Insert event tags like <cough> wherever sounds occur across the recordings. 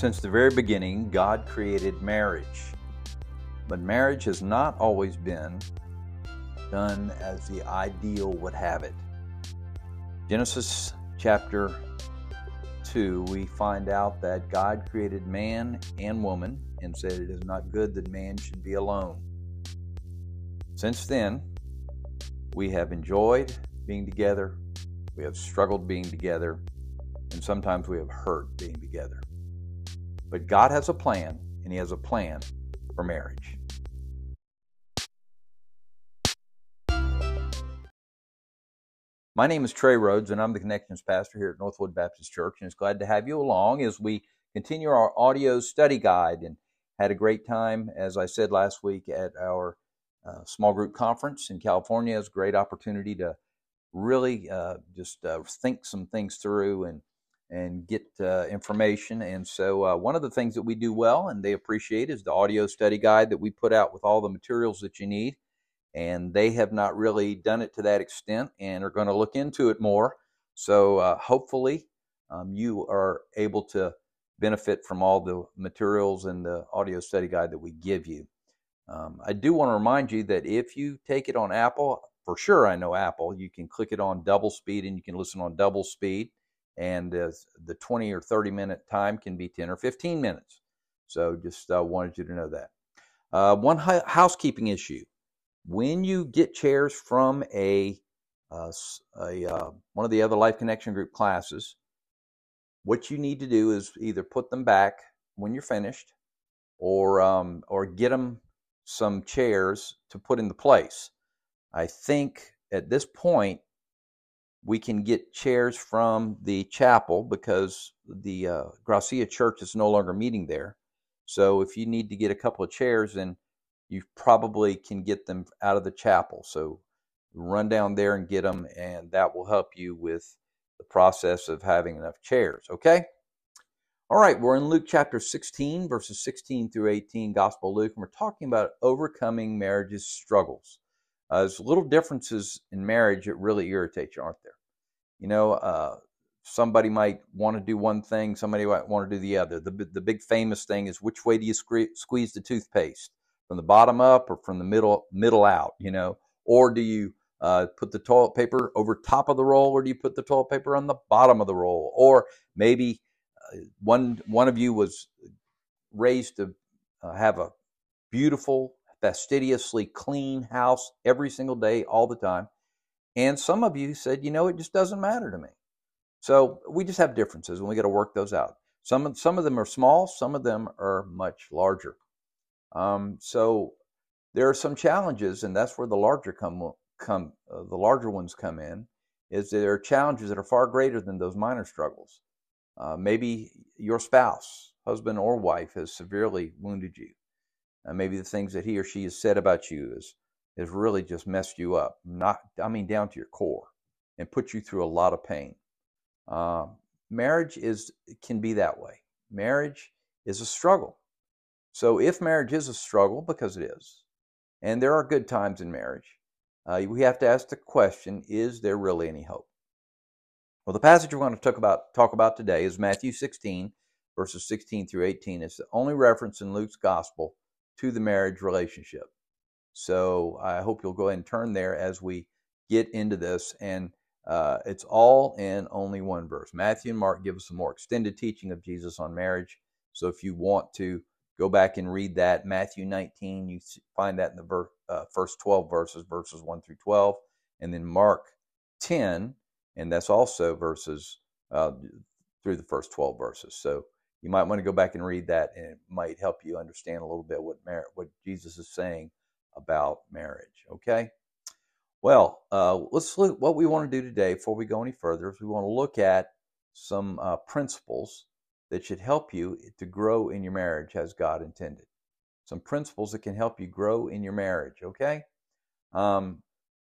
Since the very beginning, God created marriage. But marriage has not always been done as the ideal would have it. Genesis chapter 2, we find out that God created man and woman and said it is not good that man should be alone. Since then, we have enjoyed being together, we have struggled being together, and sometimes we have hurt being together. But God has a plan, and He has a plan for marriage. My name is Trey Rhodes, and I'm the Connections Pastor here at Northwood Baptist Church, and it's glad to have you along as we continue our audio study guide. And had a great time, as I said last week, at our uh, small group conference in California. It's a great opportunity to really uh, just uh, think some things through and and get uh, information. And so, uh, one of the things that we do well and they appreciate is the audio study guide that we put out with all the materials that you need and they have not really done it to that extent and are going to look into it more. So uh, hopefully um, you are able to benefit from all the materials and the audio study guide that we give you. Um, I do want to remind you that if you take it on Apple, for sure I know Apple, you can click it on double speed and you can listen on double speed. And uh, the 20 or 30 minute time can be 10 or 15 minutes. So just uh, wanted you to know that. Uh, one housekeeping issue when you get chairs from a, uh, a uh, one of the other Life Connection Group classes, what you need to do is either put them back when you're finished, or um, or get them some chairs to put in the place. I think at this point we can get chairs from the chapel because the uh, Gracia Church is no longer meeting there. So if you need to get a couple of chairs, then you probably can get them out of the chapel. So run down there and get them, and that will help you with the process of having enough chairs. Okay? All right, we're in Luke chapter 16, verses 16 through 18, Gospel Luke, and we're talking about overcoming marriage's struggles. Uh, there's little differences in marriage that really irritate you, aren't there? You know, uh, somebody might want to do one thing, somebody might want to do the other. The, the big famous thing is which way do you squeeze the toothpaste? from the bottom up or from the middle middle out, you know? Or do you uh, put the toilet paper over top of the roll, or do you put the toilet paper on the bottom of the roll? Or maybe uh, one one of you was raised to uh, have a beautiful, fastidiously clean house every single day, all the time, and some of you said, you know, it just doesn't matter to me. So we just have differences, and we got to work those out. Some some of them are small, some of them are much larger. Um, so there are some challenges, and that's where the larger come come uh, the larger ones come in. Is there are challenges that are far greater than those minor struggles. Uh, maybe your spouse, husband or wife, has severely wounded you. Uh, maybe the things that he or she has said about you is has really just messed you up. Not, I mean, down to your core, and put you through a lot of pain. Uh, marriage is can be that way. Marriage is a struggle. So if marriage is a struggle, because it is, and there are good times in marriage, uh, we have to ask the question: Is there really any hope? Well, the passage we're going to talk about talk about today is Matthew 16, verses 16 through 18. It's the only reference in Luke's gospel to the marriage relationship. So I hope you'll go ahead and turn there as we get into this. And uh, it's all in only one verse. Matthew and Mark give us a more extended teaching of Jesus on marriage. So if you want to Go back and read that. Matthew 19, you find that in the ver- uh, first 12 verses, verses 1 through 12. And then Mark 10, and that's also verses uh, through the first 12 verses. So you might want to go back and read that, and it might help you understand a little bit what, mar- what Jesus is saying about marriage. Okay? Well, uh, let's look what we want to do today before we go any further is we want to look at some uh, principles that should help you to grow in your marriage as God intended. Some principles that can help you grow in your marriage, okay? Um,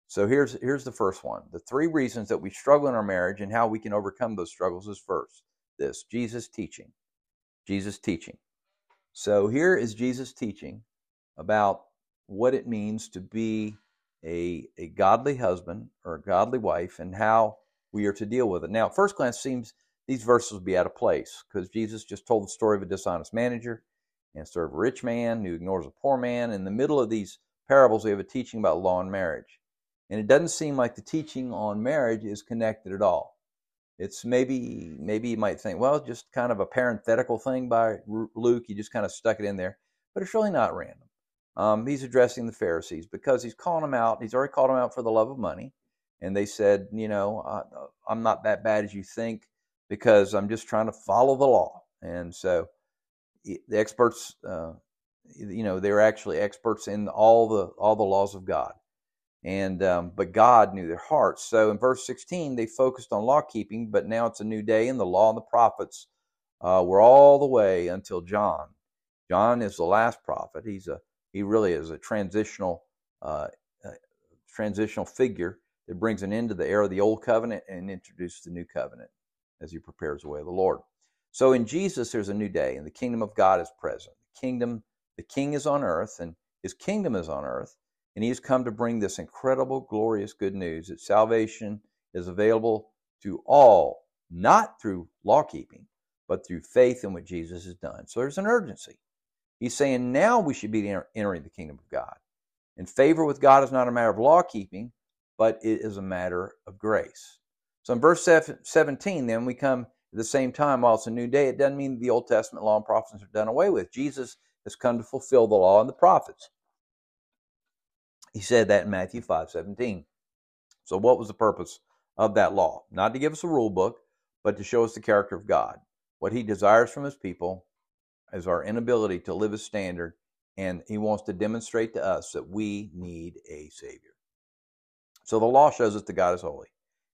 so here's here's the first one. The three reasons that we struggle in our marriage and how we can overcome those struggles is first this Jesus teaching. Jesus teaching. So here is Jesus teaching about what it means to be a, a godly husband or a godly wife and how we are to deal with it. Now, at first glance seems these verses would be out of place because Jesus just told the story of a dishonest manager and of a rich man who ignores a poor man. In the middle of these parables, we have a teaching about law and marriage. And it doesn't seem like the teaching on marriage is connected at all. It's maybe, maybe you might think, well, just kind of a parenthetical thing by Luke. He just kind of stuck it in there. But it's really not random. Um, he's addressing the Pharisees because he's calling them out. He's already called them out for the love of money. And they said, you know, uh, I'm not that bad as you think because I'm just trying to follow the law. And so the experts, uh, you know, they're actually experts in all the all the laws of God. And um, but God knew their hearts. So in verse 16, they focused on law keeping, but now it's a new day, and the law and the prophets uh, were all the way until John. John is the last prophet. He's a he really is a transitional uh, uh, transitional figure that brings an end to the era of the old covenant and introduces the new covenant as he prepares the way of the Lord. So in Jesus, there's a new day, and the kingdom of God is present. The kingdom, the king is on earth, and his kingdom is on earth, and he has come to bring this incredible, glorious good news that salvation is available to all, not through law keeping, but through faith in what Jesus has done. So there's an urgency. He's saying now we should be entering the kingdom of God. And favor with God is not a matter of law keeping, but it is a matter of grace. So in verse 17, then we come at the same time, while it's a new day, it doesn't mean the Old Testament law and prophets are done away with. Jesus has come to fulfill the law and the prophets. He said that in Matthew 5 17. So, what was the purpose of that law? Not to give us a rule book, but to show us the character of God. What he desires from his people is our inability to live his standard, and he wants to demonstrate to us that we need a Savior. So, the law shows us that God is holy,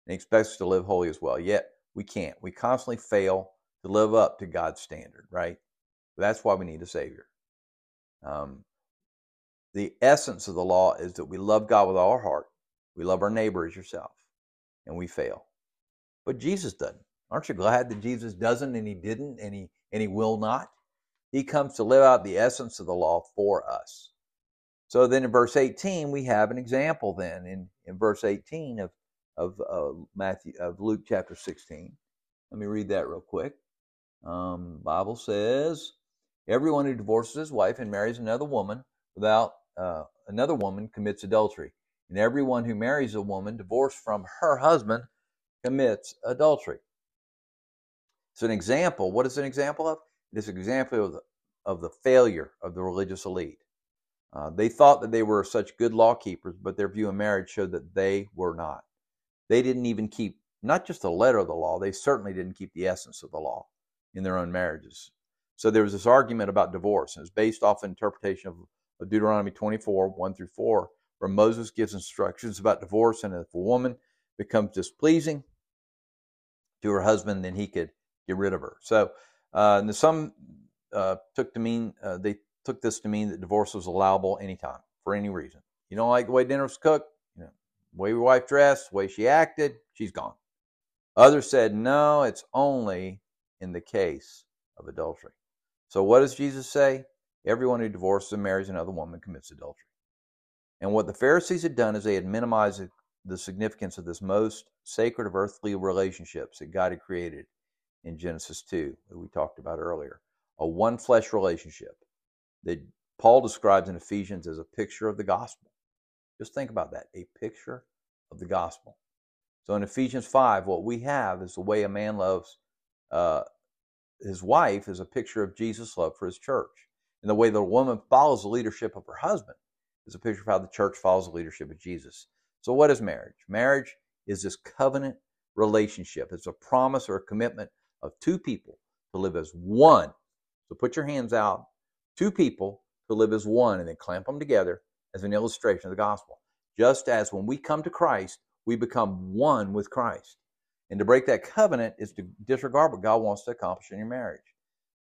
and he expects us to live holy as well. Yet, we can't. We constantly fail to live up to God's standard, right? That's why we need a Savior. Um, the essence of the law is that we love God with all our heart, we love our neighbor as yourself, and we fail. But Jesus doesn't. Aren't you glad that Jesus doesn't and he didn't and he and he will not? He comes to live out the essence of the law for us. So then in verse 18, we have an example then in, in verse 18 of, of Matthew of Luke chapter 16. Let me read that real quick. Um, Bible says, Everyone who divorces his wife and marries another woman without uh, another woman commits adultery. And everyone who marries a woman divorced from her husband commits adultery. So, an example, what is an example of? It is an example of the, of the failure of the religious elite. Uh, they thought that they were such good law keepers, but their view of marriage showed that they were not. They didn't even keep not just the letter of the law, they certainly didn't keep the essence of the law in their own marriages. So there was this argument about divorce, and it's based off interpretation of of Deuteronomy 24, 1 through 4, where Moses gives instructions about divorce. And if a woman becomes displeasing to her husband, then he could get rid of her. So uh, some uh, took to mean uh, they took this to mean that divorce was allowable anytime for any reason. You don't like the way dinner was cooked, you know, the way your wife dressed, the way she acted, she's gone. Others said no, it's only in the case of adultery. So what does Jesus say? Everyone who divorces and marries another woman commits adultery. And what the Pharisees had done is they had minimized the significance of this most sacred of earthly relationships that God had created in Genesis 2 that we talked about earlier. A one flesh relationship that Paul describes in Ephesians as a picture of the gospel. Just think about that a picture of the gospel. So in Ephesians 5, what we have is the way a man loves uh, his wife is a picture of Jesus' love for his church. And the way the woman follows the leadership of her husband is a picture of how the church follows the leadership of Jesus. So, what is marriage? Marriage is this covenant relationship, it's a promise or a commitment of two people to live as one. So, put your hands out, two people to live as one, and then clamp them together as an illustration of the gospel. Just as when we come to Christ, we become one with Christ. And to break that covenant is to disregard what God wants to accomplish in your marriage.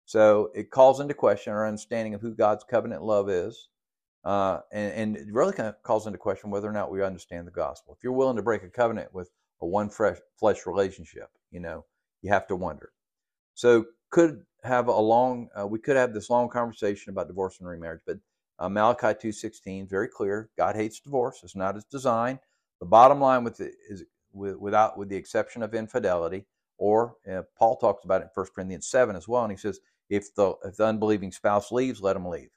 So it calls into question our understanding of who God's covenant love is. Uh, and, and, it really kind of calls into question whether or not we understand the gospel. If you're willing to break a covenant with a one flesh relationship, you know, you have to wonder. So could have a long, uh, we could have this long conversation about divorce and remarriage, but uh, Malachi 2.16, very clear. God hates divorce. It's not his design. The bottom line with it is with, without, with the exception of infidelity, Or uh, Paul talks about it in 1 Corinthians 7 as well. And he says, if the, if the unbelieving spouse leaves, let him leave.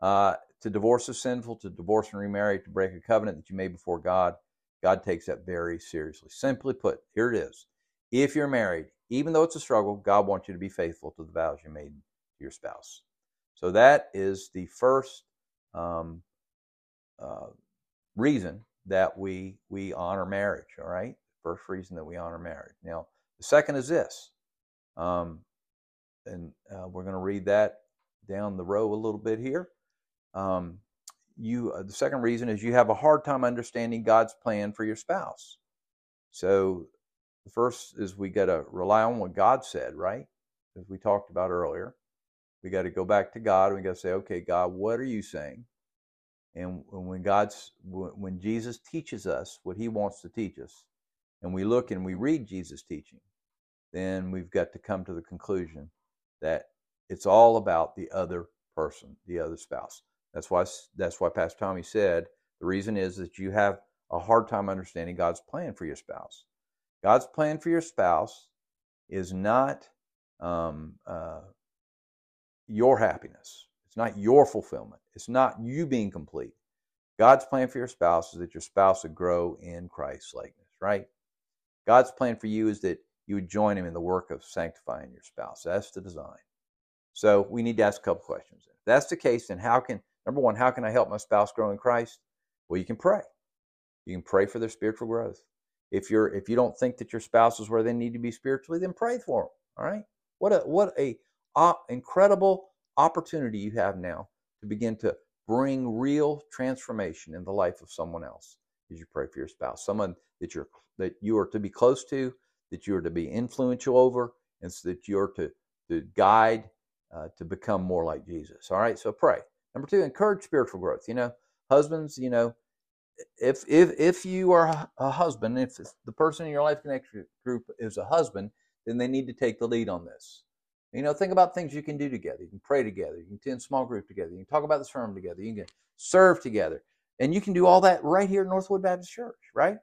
Uh, to divorce is sinful, to divorce and remarry, to break a covenant that you made before God. God takes that very seriously. Simply put, here it is. If you're married, even though it's a struggle, God wants you to be faithful to the vows you made to your spouse. So that is the first um, uh, reason that we we honor marriage. All right, first reason that we honor marriage. Now, the second is this, um, and uh, we're going to read that down the row a little bit here. Um, you, uh, the second reason is you have a hard time understanding God's plan for your spouse. So, the first is we got to rely on what God said, right? As we talked about earlier, we got to go back to God. and We got to say, okay, God, what are you saying? And when God's, when Jesus teaches us what He wants to teach us, and we look and we read Jesus' teaching, then we've got to come to the conclusion that it's all about the other person, the other spouse. That's why that's why Pastor Tommy said the reason is that you have a hard time understanding God's plan for your spouse. God's plan for your spouse is not um, uh, your happiness. It's not your fulfillment. It's not you being complete. God's plan for your spouse is that your spouse would grow in Christ's likeness, right? God's plan for you is that you would join him in the work of sanctifying your spouse. That's the design. So we need to ask a couple questions. If that's the case, then how can, number one, how can I help my spouse grow in Christ? Well, you can pray. You can pray for their spiritual growth. If you're if you don't think that your spouse is where they need to be spiritually, then pray for them. All right. What a what a uh, incredible opportunity you have now to begin to bring real transformation in the life of someone else as you pray for your spouse, someone that you're that you are to be close to, that you are to be influential over, and so that you're to to guide uh, to become more like Jesus. All right, so pray. Number two, encourage spiritual growth. You know, husbands, you know, if if if you are a husband, if the person in your life connection group is a husband, then they need to take the lead on this. You know, think about things you can do together. You can pray together. You can attend small group together. You can talk about the sermon together. You can serve together. And you can do all that right here at Northwood Baptist Church, right?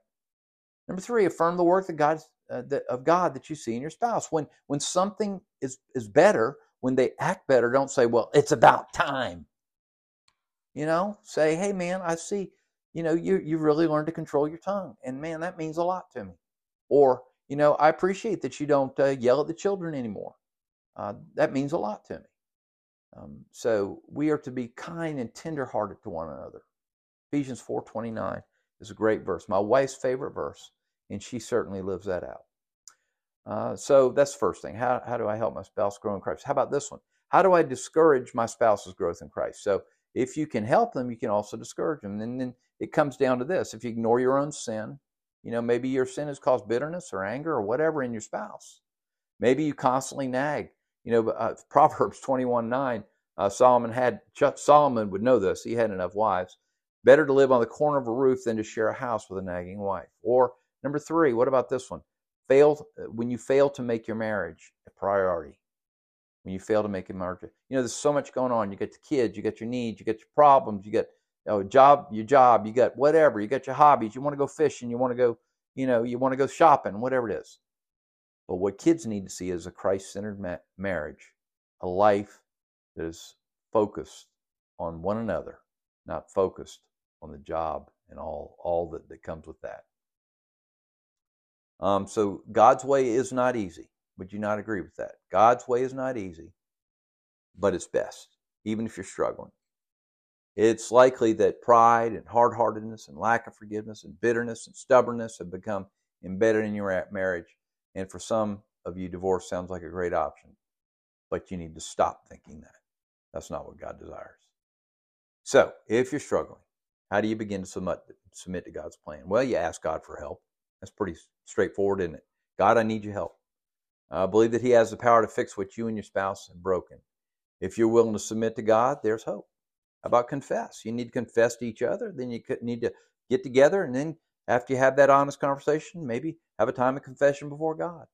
Number three, affirm the work that God, uh, that, of God that you see in your spouse. When when something is is better, when they act better, don't say, "Well, it's about time." You know, say, "Hey, man, I see. You know, you you really learned to control your tongue, and man, that means a lot to me." Or, you know, I appreciate that you don't uh, yell at the children anymore uh, that means a lot to me. Um, so we are to be kind and tenderhearted to one another. Ephesians 4:29 is a great verse, my wife's favorite verse, and she certainly lives that out. Uh, so that's the first thing. How, how do I help my spouse grow in Christ? How about this one? How do I discourage my spouse's growth in Christ? So if you can help them, you can also discourage them. And then it comes down to this: if you ignore your own sin, you know maybe your sin has caused bitterness or anger or whatever in your spouse. Maybe you constantly nag you know, uh, <laughs> Proverbs 21 9, uh, Solomon had, Solomon would know this, he had enough wives. Better to live on the corner of a roof than to share a house with a nagging wife. Or number three, what about this one? Fail, uh, when you fail to make your marriage a priority. When you fail to make a marriage, you know, there's so much going on. You got the kids, you got your needs, you got your problems, you got you know, job, your job, you got whatever, you got your hobbies, you want to go fishing, you want to go, you know, you want to go shopping, whatever it is. But what kids need to see is a Christ centered ma- marriage, a life that is focused on one another, not focused on the job and all, all that, that comes with that. Um, so God's way is not easy. Would you not agree with that? God's way is not easy, but it's best, even if you're struggling. It's likely that pride and hard heartedness and lack of forgiveness and bitterness and stubbornness have become embedded in your marriage and for some of you, divorce sounds like a great option, but you need to stop thinking that. That's not what God desires. So, if you're struggling, how do you begin to submit, submit to God's plan? Well, you ask God for help. That's pretty straightforward, isn't it? God, I need your help. I believe that He has the power to fix what you and your spouse have broken. If you're willing to submit to God, there's hope. How about confess? You need to confess to each other. Then you need to get together and then after you have that honest conversation, maybe have a time of confession before God.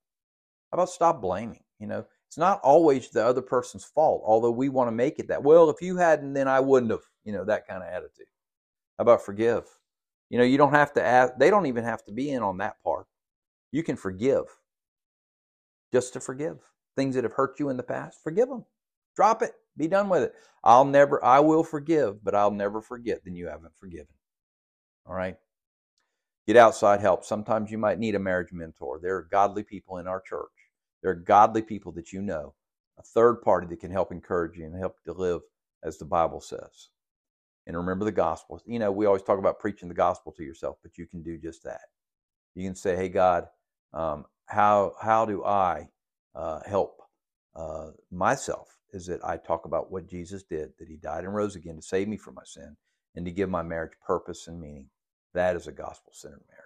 How about stop blaming? You know, it's not always the other person's fault, although we want to make it that. Well, if you hadn't, then I wouldn't have, you know, that kind of attitude. How about forgive? You know, you don't have to ask, they don't even have to be in on that part. You can forgive. just to forgive. Things that have hurt you in the past, forgive them. Drop it. Be done with it. I'll never, I will forgive, but I'll never forget then you haven't forgiven. All right? Get outside help. Sometimes you might need a marriage mentor. There are godly people in our church. There are godly people that you know, a third party that can help encourage you and help to live as the Bible says. And remember the gospel. You know, we always talk about preaching the gospel to yourself, but you can do just that. You can say, "Hey God, um, how how do I uh, help uh, myself?" Is that I talk about what Jesus did, that He died and rose again to save me from my sin, and to give my marriage purpose and meaning. That is a gospel centered marriage.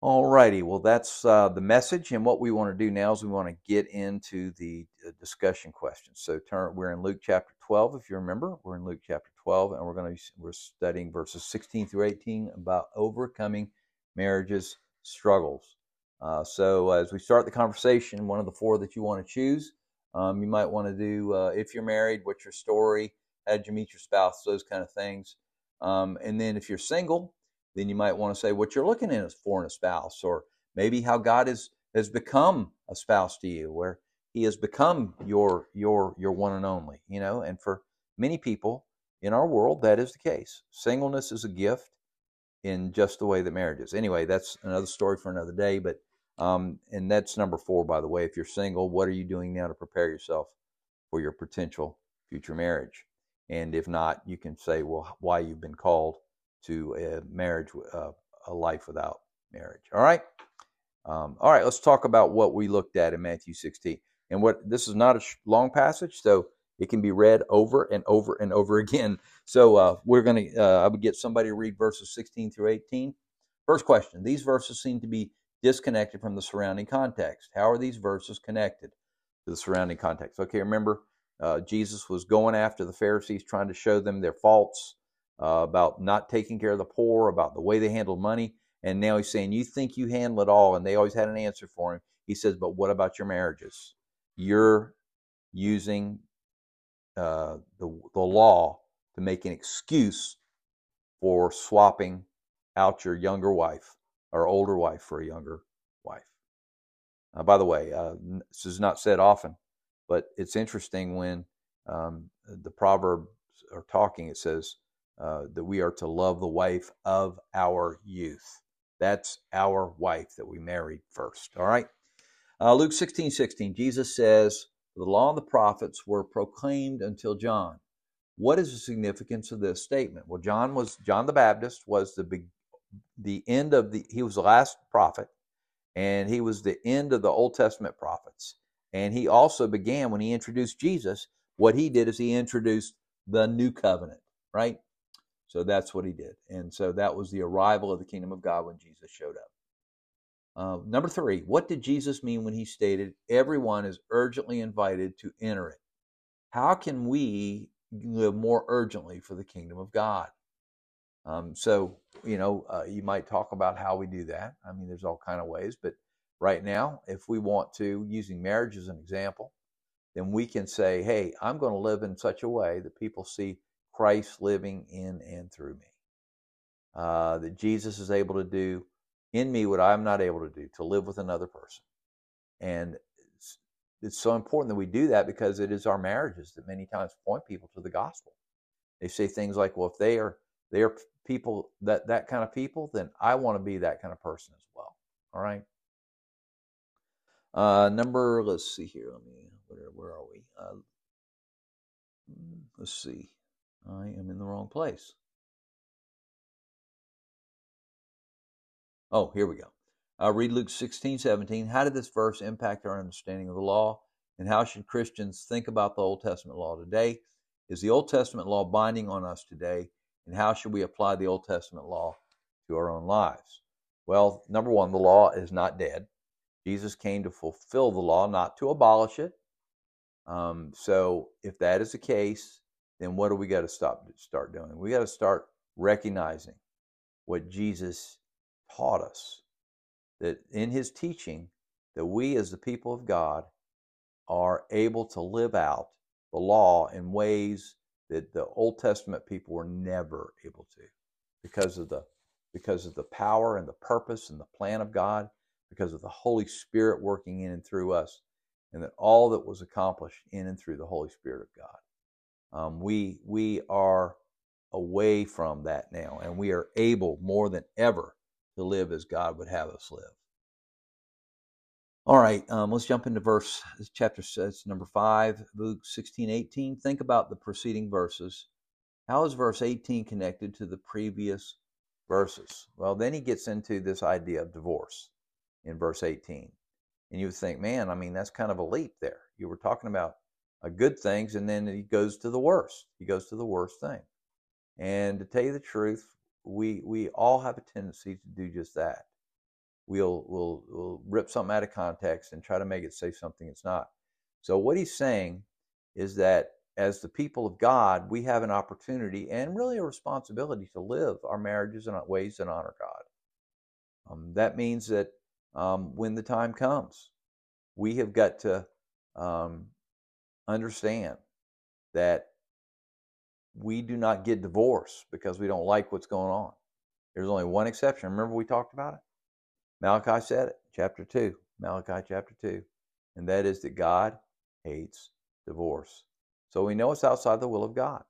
All righty, well, that's uh, the message. And what we want to do now is we want to get into the uh, discussion questions. So turn, we're in Luke chapter 12, if you remember. We're in Luke chapter 12, and we're going to we're studying verses 16 through 18 about overcoming marriage's struggles. Uh, so as we start the conversation, one of the four that you want to choose, um, you might want to do uh, if you're married, what's your story? How did you meet your spouse? Those kind of things. Um, and then if you're single, then you might want to say what you're looking in for in a spouse, or maybe how God has has become a spouse to you, where He has become your your your one and only. You know, and for many people in our world, that is the case. Singleness is a gift in just the way that marriage is. Anyway, that's another story for another day. But um, and that's number four, by the way. If you're single, what are you doing now to prepare yourself for your potential future marriage? And if not, you can say, well, why you've been called to a marriage, uh, a life without marriage. All right. Um, all right. Let's talk about what we looked at in Matthew 16. And what this is not a long passage, so it can be read over and over and over <laughs> again. So uh, we're going to, uh, I would get somebody to read verses 16 through 18. First question These verses seem to be disconnected from the surrounding context. How are these verses connected to the surrounding context? Okay, remember, uh, Jesus was going after the Pharisees, trying to show them their faults uh, about not taking care of the poor, about the way they handled money. And now he's saying, You think you handle it all. And they always had an answer for him. He says, But what about your marriages? You're using uh, the, the law to make an excuse for swapping out your younger wife or older wife for a younger wife. Uh, by the way, uh, this is not said often, but it's interesting when um, the proverbs are talking. It says, uh, that we are to love the wife of our youth. That's our wife that we married first. All right. Uh, Luke 16 16, Jesus says, The law and the prophets were proclaimed until John. What is the significance of this statement? Well, John was John the Baptist was the big, the end of the he was the last prophet, and he was the end of the Old Testament prophets. And he also began when he introduced Jesus. What he did is he introduced the new covenant, right? So that's what he did. And so that was the arrival of the kingdom of God when Jesus showed up. Uh, number three, what did Jesus mean when he stated, everyone is urgently invited to enter it? How can we live more urgently for the kingdom of God? Um, so, you know, uh, you might talk about how we do that. I mean, there's all kind of ways, but right now, if we want to, using marriage as an example, then we can say, hey, I'm going to live in such a way that people see Christ living in and through me. Uh, that Jesus is able to do in me what I'm not able to do, to live with another person. And it's, so important that we do that because it is our marriages that many times point people to the gospel. They say things like, well, if they are they are people that that kind of people, then I want to be that kind of person as well. All right. Uh, number, let's see here. Let me, where, where are we? Uh, let's see. I am in the wrong place. Oh, here we go. I'll read Luke 16, 17. How did this verse impact our understanding of the law? And how should Christians think about the Old Testament law today? Is the Old Testament law binding on us today? And how should we apply the Old Testament law to our own lives? Well, number one, the law is not dead. Jesus came to fulfill the law, not to abolish it. Um, so, if that is the case, then what do we got to stop start doing? We got to start recognizing what Jesus taught us that in his teaching that we as the people of God are able to live out the law in ways that the Old Testament people were never able to because of the because of the power and the purpose and the plan of God because of the Holy Spirit working in and through us, and that all that was accomplished in and through the Holy Spirit of God. Um, we we are away from that now, and we are able more than ever to live as God would have us live. All right, um, let's jump into verse chapter says number five, Luke 16, 18. Think about the preceding verses. How is verse 18 connected to the previous verses? Well, then he gets into this idea of divorce in verse 18. And you would think, man, I mean, that's kind of a leap there. You were talking about uh, good things, and then he goes to the worst. He goes to the worst thing. And to tell you the truth, we we all have a tendency to do just that we'll, we'll, we'll rip something out of context and try to make it say something it's not. So, what he's saying is that as the people of God, we have an opportunity and really a responsibility to live our marriages in ways that honor God. Um, that means that um, when the time comes, we have got to um, understand that we do not get divorced because we don't like what's going on. There's only one exception. Remember, we talked about it? Malachi said it, chapter 2, Malachi chapter 2, and that is that God hates divorce. So we know it's outside the will of God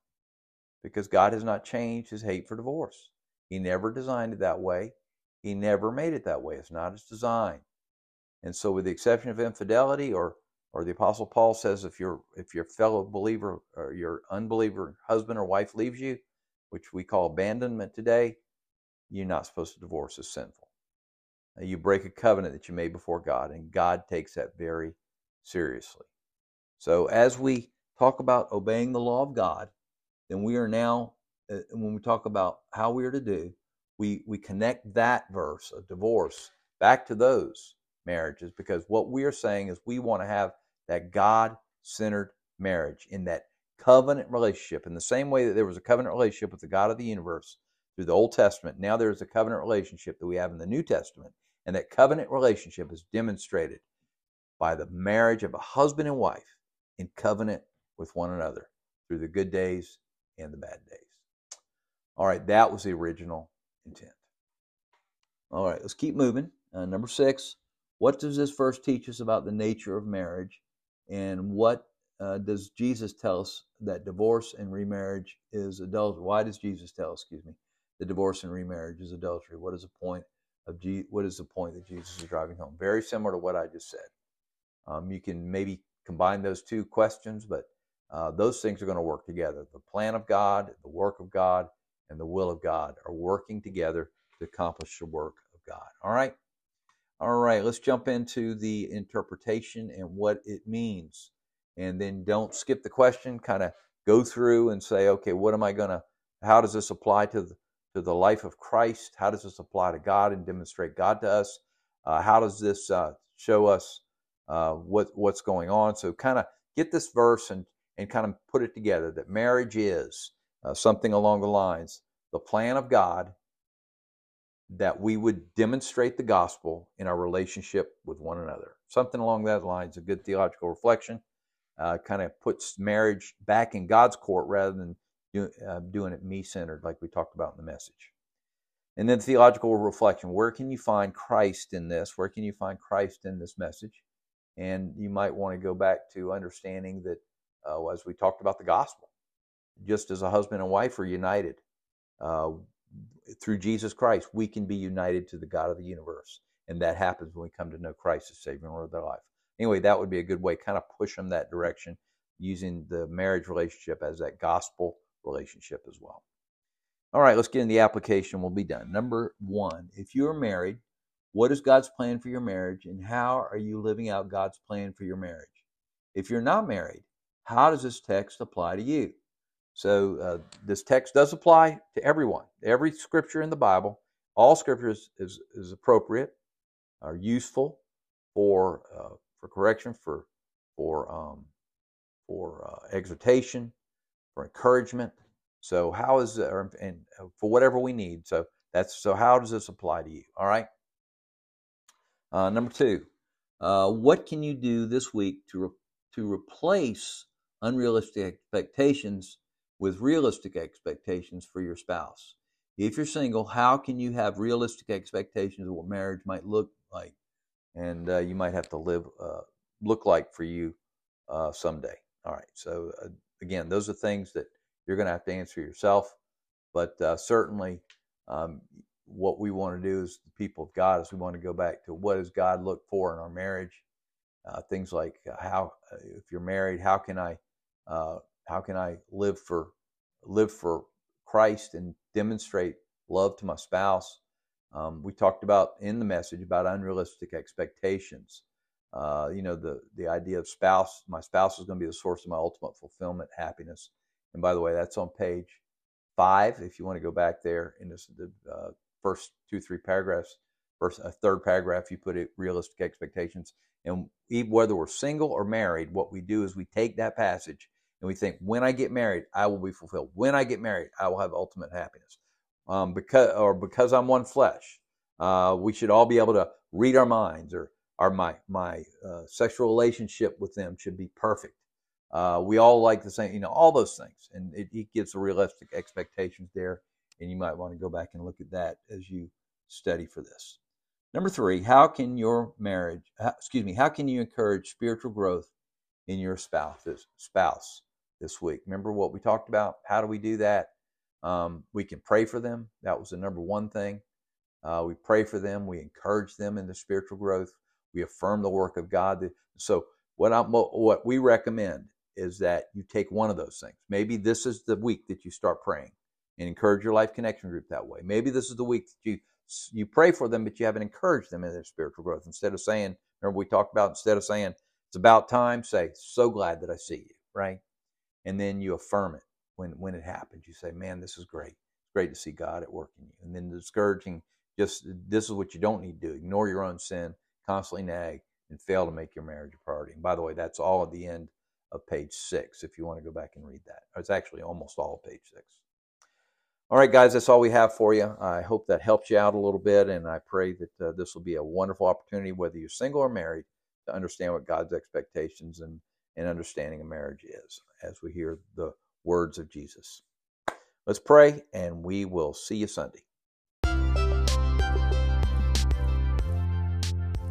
because God has not changed his hate for divorce. He never designed it that way. He never made it that way. It's not his design. And so with the exception of infidelity or or the apostle Paul says if your if your fellow believer or your unbeliever husband or wife leaves you, which we call abandonment today, you're not supposed to divorce as sinful. You break a covenant that you made before God, and God takes that very seriously. So, as we talk about obeying the law of God, then we are now, uh, when we talk about how we are to do, we, we connect that verse of divorce back to those marriages because what we are saying is we want to have that God centered marriage in that covenant relationship. In the same way that there was a covenant relationship with the God of the universe through the Old Testament, now there's a covenant relationship that we have in the New Testament and that covenant relationship is demonstrated by the marriage of a husband and wife in covenant with one another through the good days and the bad days. All right, that was the original intent. All right, let's keep moving. Uh, number six, what does this verse teach us about the nature of marriage? And what uh, does Jesus tell us that divorce and remarriage is adultery? Why does Jesus tell excuse me, that divorce and remarriage is adultery? What is the point of G- what is the point that Jesus is driving home? Very similar to what I just said. Um, you can maybe combine those two questions, but uh, those things are going to work together. The plan of God, the work of God, and the will of God are working together to accomplish the work of God. All right? All right, let's jump into the interpretation and what it means. And then don't skip the question, kind of go through and say, okay, what am I going to, how does this apply to the, to the life of Christ? How does this apply to God and demonstrate God to us? Uh, how does this uh, show us uh, what what's going on? So, kind of get this verse and and kind of put it together that marriage is uh, something along the lines the plan of God that we would demonstrate the gospel in our relationship with one another. Something along that lines, a good theological reflection. Uh, kind of puts marriage back in God's court rather than do, uh, doing it me centered, like we talked about in the message. And then theological reflection where can you find Christ in this? Where can you find Christ in this message? And you might want to go back to understanding that, uh, as we talked about the gospel, just as a husband and wife are united uh, through Jesus Christ, we can be united to the God of the universe. And that happens when we come to know Christ as Savior and Lord of their life. Anyway, that would be a good way, kind of push them that direction using the marriage relationship as that gospel relationship as well. All right, let's get in the application. We'll be done. Number one, if you are married, what is God's plan for your marriage and how are you living out God's plan for your marriage? If you're not married, how does this text apply to you? So, uh, this text does apply to everyone. Every scripture in the Bible, all scripture is, is, appropriate, are useful for, uh, for correction, for, for, um, for uh, exhortation, for encouragement. So how is it, or, and uh, for whatever we need. So that's so. How does this apply to you? All right. Uh, number two, uh, what can you do this week to re- to replace unrealistic expectations with realistic expectations for your spouse? If you're single, how can you have realistic expectations of what marriage might look like and uh, you might have to live uh, look like for you uh, someday. All right. So uh, again, those are things that you're going to have to answer yourself, but uh, certainly. Um, what we want to do as the people of God is we want to go back to what does God look for in our marriage, uh, things like how if you're married, how can I how can I live for live for Christ and demonstrate love to my spouse? Um, we talked about in the message about unrealistic expectations. Uh, you know, the the idea of spouse. My spouse is going to be the source of my ultimate fulfillment, happiness. And by the way, that's on page five. If you want to go back there in this, the uh, first two, three paragraphs, first a third paragraph, you put it realistic expectations. And whether we're single or married, what we do is we take that passage and we think, when I get married, I will be fulfilled. When I get married, I will have ultimate happiness. Um, because or because I'm one flesh, uh, we should all be able to read our minds, or our my my uh, sexual relationship with them should be perfect. Uh, we all like the same, you know, all those things, and it, it gives realistic expectations there. And you might want to go back and look at that as you study for this. Number three, how can your marriage, excuse me, how can you encourage spiritual growth in your spouse? Spouse this week. Remember what we talked about? How do we do that? Um, we can pray for them. That was the number one thing. Uh, we pray for them. We encourage them in the spiritual growth. We affirm the work of God. So what I what we recommend is that you take one of those things. Maybe this is the week that you start praying and encourage your life connection group that way. Maybe this is the week that you you pray for them, but you haven't encouraged them in their spiritual growth. Instead of saying, remember we talked about instead of saying it's about time, say, so glad that I see you, right? And then you affirm it when when it happens. You say, "Man, this is great. It's great to see God at work in you." And then the discouraging, just this is what you don't need to do: ignore your own sin, constantly nag, and fail to make your marriage a priority. And by the way, that's all at the end of page six. If you want to go back and read that, it's actually almost all of page six. All right, guys, that's all we have for you. I hope that helps you out a little bit, and I pray that uh, this will be a wonderful opportunity, whether you're single or married, to understand what God's expectations and and understanding of marriage is as we hear the words of Jesus. Let's pray, and we will see you Sunday.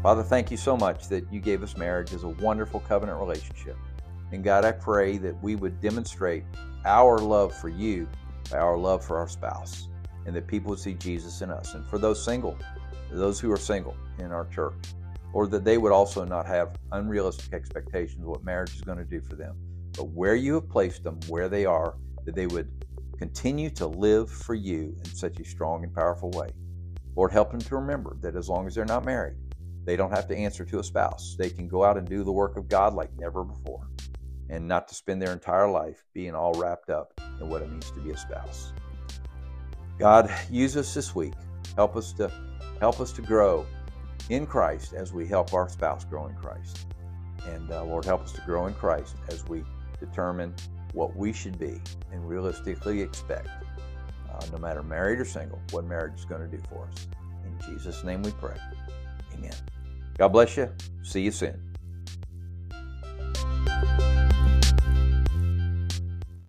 Father, thank you so much that you gave us marriage as a wonderful covenant relationship. And God, I pray that we would demonstrate our love for you by our love for our spouse, and that people would see Jesus in us. And for those single, those who are single in our church, or that they would also not have unrealistic expectations of what marriage is going to do for them. But where you have placed them, where they are, that they would continue to live for you in such a strong and powerful way. Lord, help them to remember that as long as they're not married, they don't have to answer to a spouse. They can go out and do the work of God like never before and not to spend their entire life being all wrapped up in what it means to be a spouse. God, use us this week. Help us to help us to grow in Christ as we help our spouse grow in Christ. And uh, Lord, help us to grow in Christ as we determine what we should be and realistically expect, uh, no matter married or single, what marriage is going to do for us. In Jesus' name we pray. Amen. God bless you. See you soon.